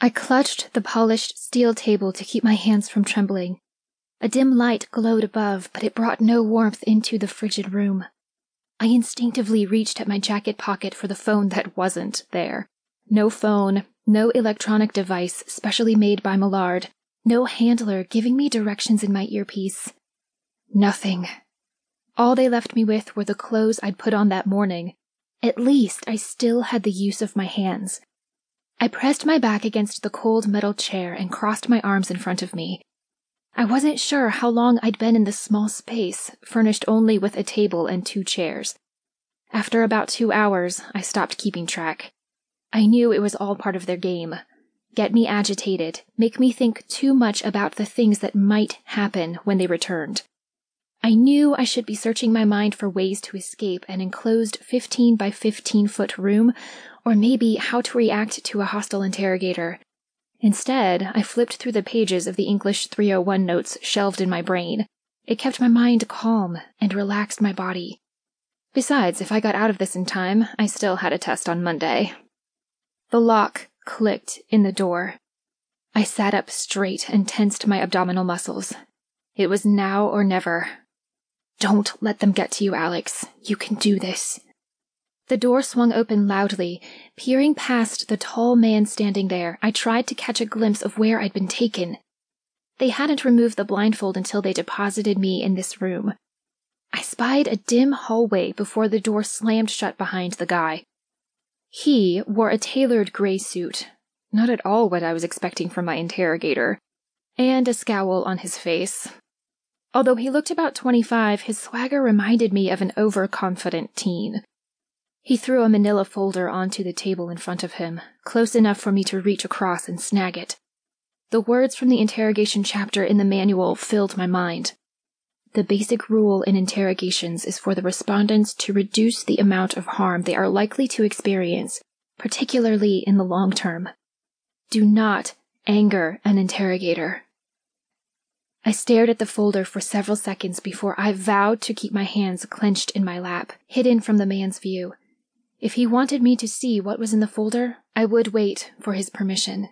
I clutched the polished steel table to keep my hands from trembling. A dim light glowed above, but it brought no warmth into the frigid room. I instinctively reached at my jacket pocket for the phone that wasn't there. No phone, no electronic device specially made by Millard, no handler giving me directions in my earpiece. Nothing. All they left me with were the clothes I'd put on that morning. At least I still had the use of my hands. I pressed my back against the cold metal chair and crossed my arms in front of me. I wasn't sure how long I'd been in this small space, furnished only with a table and two chairs. After about two hours, I stopped keeping track. I knew it was all part of their game. Get me agitated, make me think too much about the things that might happen when they returned. I knew I should be searching my mind for ways to escape an enclosed 15 by 15 foot room, or maybe how to react to a hostile interrogator. Instead, I flipped through the pages of the English 301 notes shelved in my brain. It kept my mind calm and relaxed my body. Besides, if I got out of this in time, I still had a test on Monday. The lock clicked in the door. I sat up straight and tensed my abdominal muscles. It was now or never. Don't let them get to you, Alex. You can do this. The door swung open loudly. Peering past the tall man standing there, I tried to catch a glimpse of where I'd been taken. They hadn't removed the blindfold until they deposited me in this room. I spied a dim hallway before the door slammed shut behind the guy. He wore a tailored gray suit, not at all what I was expecting from my interrogator, and a scowl on his face. Although he looked about 25, his swagger reminded me of an overconfident teen. He threw a manila folder onto the table in front of him, close enough for me to reach across and snag it. The words from the interrogation chapter in the manual filled my mind. The basic rule in interrogations is for the respondents to reduce the amount of harm they are likely to experience, particularly in the long term. Do not anger an interrogator. I stared at the folder for several seconds before I vowed to keep my hands clenched in my lap, hidden from the man's view. If he wanted me to see what was in the folder, I would wait for his permission.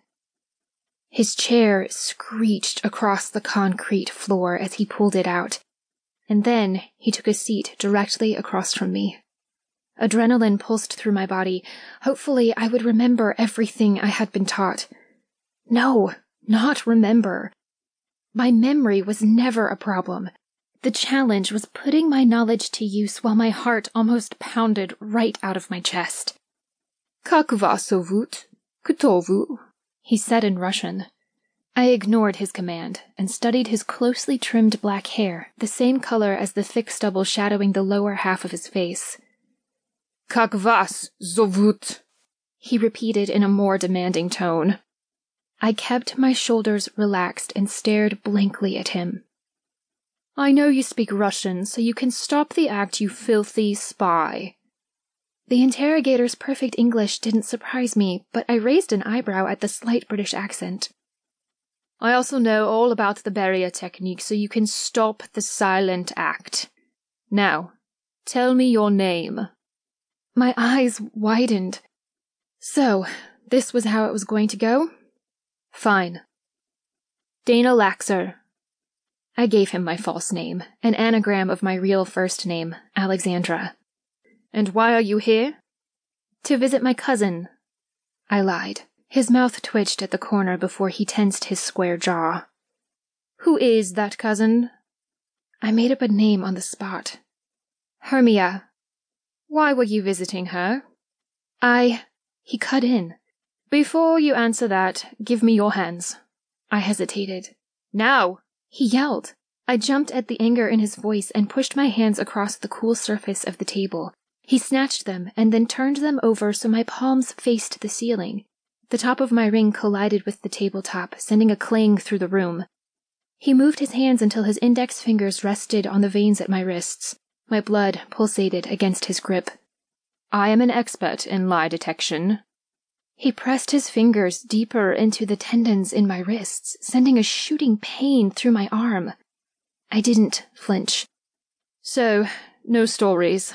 His chair screeched across the concrete floor as he pulled it out, and then he took a seat directly across from me. Adrenaline pulsed through my body. Hopefully, I would remember everything I had been taught. No, not remember. My memory was never a problem. The challenge was putting my knowledge to use while my heart almost pounded right out of my chest. Как вас зовут? Кто вы? He said in Russian. I ignored his command and studied his closely trimmed black hair, the same color as the thick stubble shadowing the lower half of his face. Как вас зовут? He repeated in a more demanding tone. I kept my shoulders relaxed and stared blankly at him. I know you speak Russian, so you can stop the act, you filthy spy. The interrogator's perfect English didn't surprise me, but I raised an eyebrow at the slight British accent. I also know all about the barrier technique, so you can stop the silent act. Now, tell me your name. My eyes widened. So, this was how it was going to go? Fine. Dana Laxer. I gave him my false name, an anagram of my real first name, Alexandra. And why are you here? To visit my cousin. I lied. His mouth twitched at the corner before he tensed his square jaw. Who is that cousin? I made up a name on the spot. Hermia. Why were you visiting her? I. He cut in. Before you answer that, give me your hands. I hesitated. Now! He yelled. I jumped at the anger in his voice and pushed my hands across the cool surface of the table. He snatched them and then turned them over so my palms faced the ceiling. The top of my ring collided with the tabletop, sending a clang through the room. He moved his hands until his index fingers rested on the veins at my wrists. My blood pulsated against his grip. I am an expert in lie detection. He pressed his fingers deeper into the tendons in my wrists, sending a shooting pain through my arm. I didn't flinch. So, no stories.